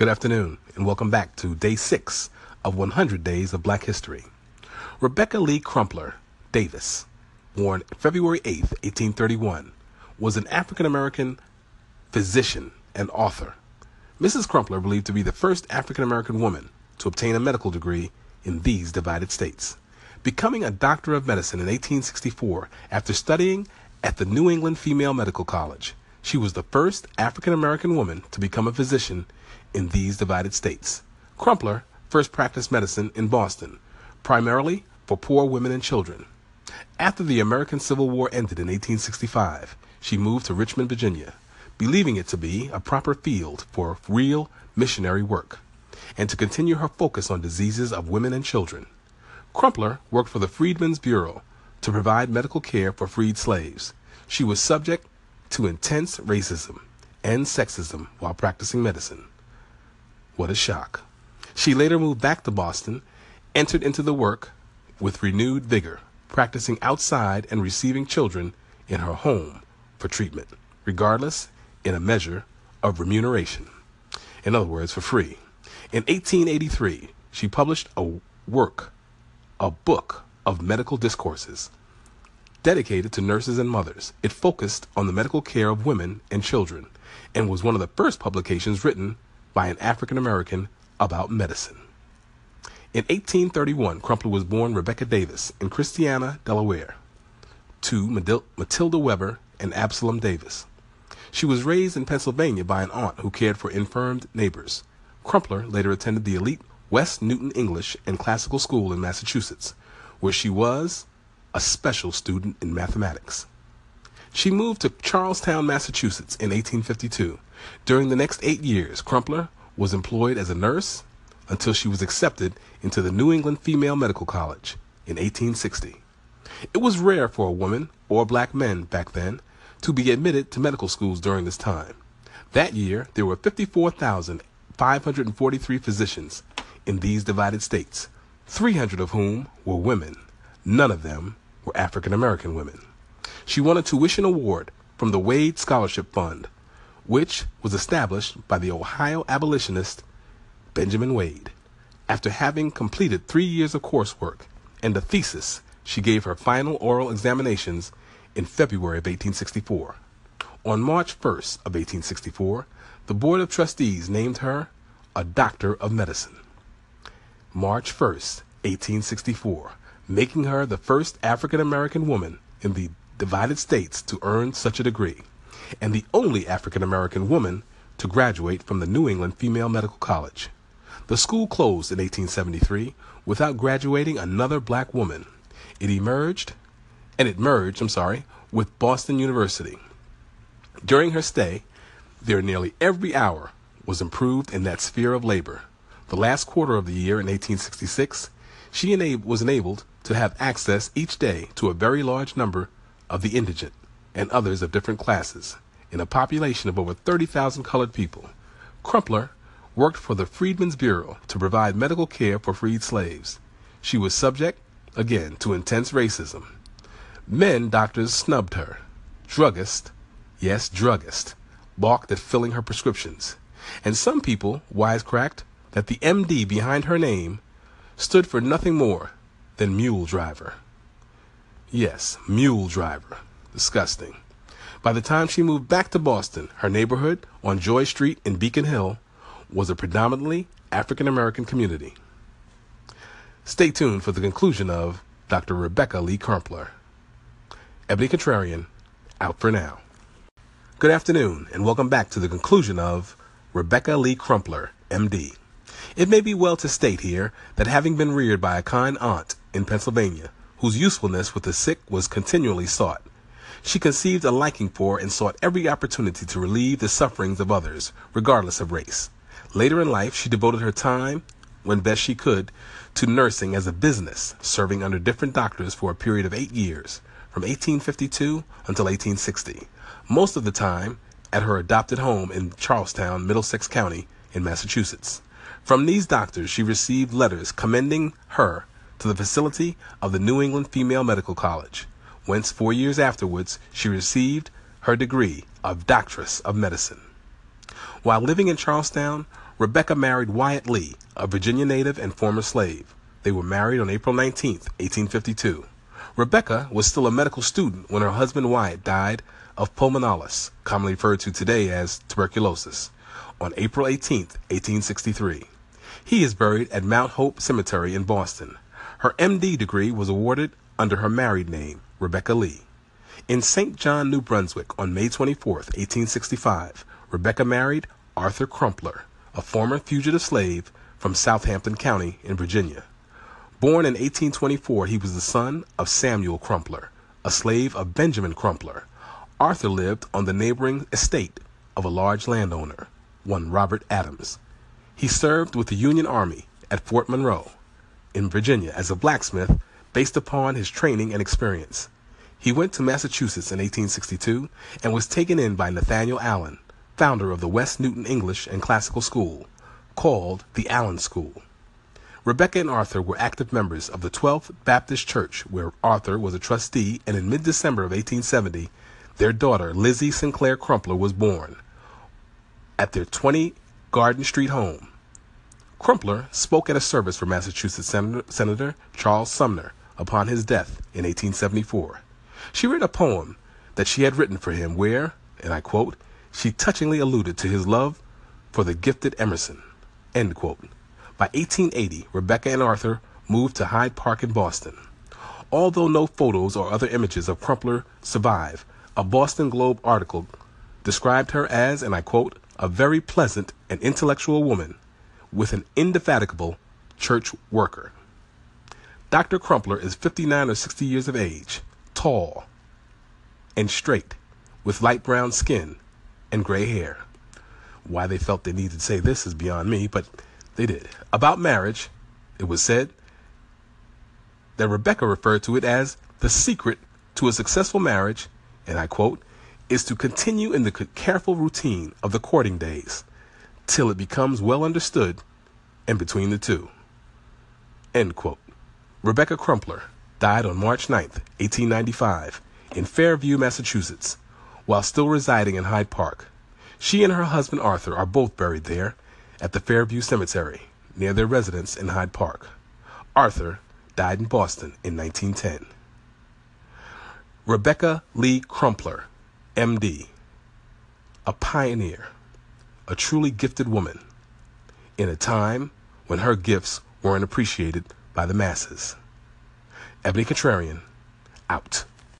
Good afternoon, and welcome back to day six of 100 Days of Black History. Rebecca Lee Crumpler Davis, born February 8, 1831, was an African American physician and author. Mrs. Crumpler believed to be the first African American woman to obtain a medical degree in these divided states. Becoming a doctor of medicine in 1864 after studying at the New England Female Medical College, she was the first African American woman to become a physician in these divided states. Crumpler first practiced medicine in Boston, primarily for poor women and children. After the American Civil War ended in 1865, she moved to Richmond, Virginia, believing it to be a proper field for real missionary work, and to continue her focus on diseases of women and children. Crumpler worked for the Freedmen's Bureau to provide medical care for freed slaves. She was subject to intense racism and sexism while practicing medicine. What a shock. She later moved back to Boston, entered into the work with renewed vigor, practicing outside and receiving children in her home for treatment, regardless in a measure of remuneration. In other words, for free. In 1883, she published a work, a book of medical discourses dedicated to nurses and mothers. It focused on the medical care of women and children and was one of the first publications written by an African American about medicine. In 1831, Crumpler was born Rebecca Davis in Christiana, Delaware, to Matilda Weber and Absalom Davis. She was raised in Pennsylvania by an aunt who cared for infirmed neighbors. Crumpler later attended the elite West Newton English and Classical School in Massachusetts, where she was a special student in mathematics. She moved to Charlestown, Massachusetts in 1852 during the next eight years, Crumpler was employed as a nurse until she was accepted into the New England Female Medical College in 1860. It was rare for a woman or black men back then to be admitted to medical schools during this time. That year, there were 54,543 physicians in these divided states, 300 of whom were women. None of them were African American women. She won a tuition award from the Wade Scholarship Fund which was established by the Ohio abolitionist Benjamin Wade. After having completed three years of coursework and a thesis, she gave her final oral examinations in February of 1864. On March 1st of 1864, the Board of Trustees named her a Doctor of Medicine. March 1st, 1864, making her the first African American woman in the divided states to earn such a degree and the only African American woman to graduate from the New England Female Medical College. The school closed in 1873 without graduating another black woman. It emerged, and it merged, I'm sorry, with Boston University. During her stay, there nearly every hour was improved in that sphere of labor. The last quarter of the year in 1866, she was enabled to have access each day to a very large number of the indigent and others of different classes in a population of over 30,000 colored people. Crumpler worked for the Freedmen's Bureau to provide medical care for freed slaves. She was subject, again, to intense racism. Men doctors snubbed her. Druggists, yes, druggists, balked at filling her prescriptions. And some people wisecracked that the MD behind her name stood for nothing more than mule driver. Yes, mule driver. Disgusting. By the time she moved back to Boston, her neighborhood on Joy Street in Beacon Hill was a predominantly African American community. Stay tuned for the conclusion of Dr. Rebecca Lee Crumpler. Ebony Contrarian, out for now. Good afternoon, and welcome back to the conclusion of Rebecca Lee Crumpler, MD. It may be well to state here that having been reared by a kind aunt in Pennsylvania, whose usefulness with the sick was continually sought, she conceived a liking for and sought every opportunity to relieve the sufferings of others, regardless of race. Later in life, she devoted her time, when best she could, to nursing as a business, serving under different doctors for a period of eight years, from 1852 until 1860, most of the time at her adopted home in Charlestown, Middlesex County, in Massachusetts. From these doctors, she received letters commending her to the facility of the New England Female Medical College whence four years afterwards she received her degree of Doctress of Medicine. While living in Charlestown, Rebecca married Wyatt Lee, a Virginia native and former slave. They were married on April 19, 1852. Rebecca was still a medical student when her husband Wyatt died of pulmonalis, commonly referred to today as tuberculosis, on April 18, 1863. He is buried at Mount Hope Cemetery in Boston. Her MD degree was awarded under her married name, Rebecca Lee. In St. John, New Brunswick, on May 24, 1865, Rebecca married Arthur Crumpler, a former fugitive slave from Southampton County in Virginia. Born in 1824, he was the son of Samuel Crumpler, a slave of Benjamin Crumpler. Arthur lived on the neighboring estate of a large landowner, one Robert Adams. He served with the Union Army at Fort Monroe in Virginia as a blacksmith based upon his training and experience. He went to Massachusetts in 1862 and was taken in by Nathaniel Allen, founder of the West Newton English and Classical School, called the Allen School. Rebecca and Arthur were active members of the 12th Baptist Church, where Arthur was a trustee, and in mid December of 1870, their daughter, Lizzie Sinclair Crumpler, was born at their 20 Garden Street home. Crumpler spoke at a service for Massachusetts Senator, Senator Charles Sumner upon his death in 1874. She read a poem that she had written for him where, and I quote, she touchingly alluded to his love for the gifted Emerson. End quote. By 1880, Rebecca and Arthur moved to Hyde Park in Boston. Although no photos or other images of Crumpler survive, a Boston Globe article described her as, and I quote, a very pleasant and intellectual woman with an indefatigable church worker. Dr. Crumpler is 59 or 60 years of age, tall and straight, with light brown skin and gray hair. Why they felt they needed to say this is beyond me, but they did. About marriage, it was said that Rebecca referred to it as the secret to a successful marriage, and I quote, is to continue in the careful routine of the courting days till it becomes well understood and between the two. End quote. Rebecca Crumpler died on March 9, 1895, in Fairview, Massachusetts, while still residing in Hyde Park. She and her husband Arthur are both buried there at the Fairview Cemetery near their residence in Hyde Park. Arthur died in Boston in 1910. Rebecca Lee Crumpler, MD, a pioneer, a truly gifted woman, in a time when her gifts weren't appreciated by the masses. Ebony Contrarian, out.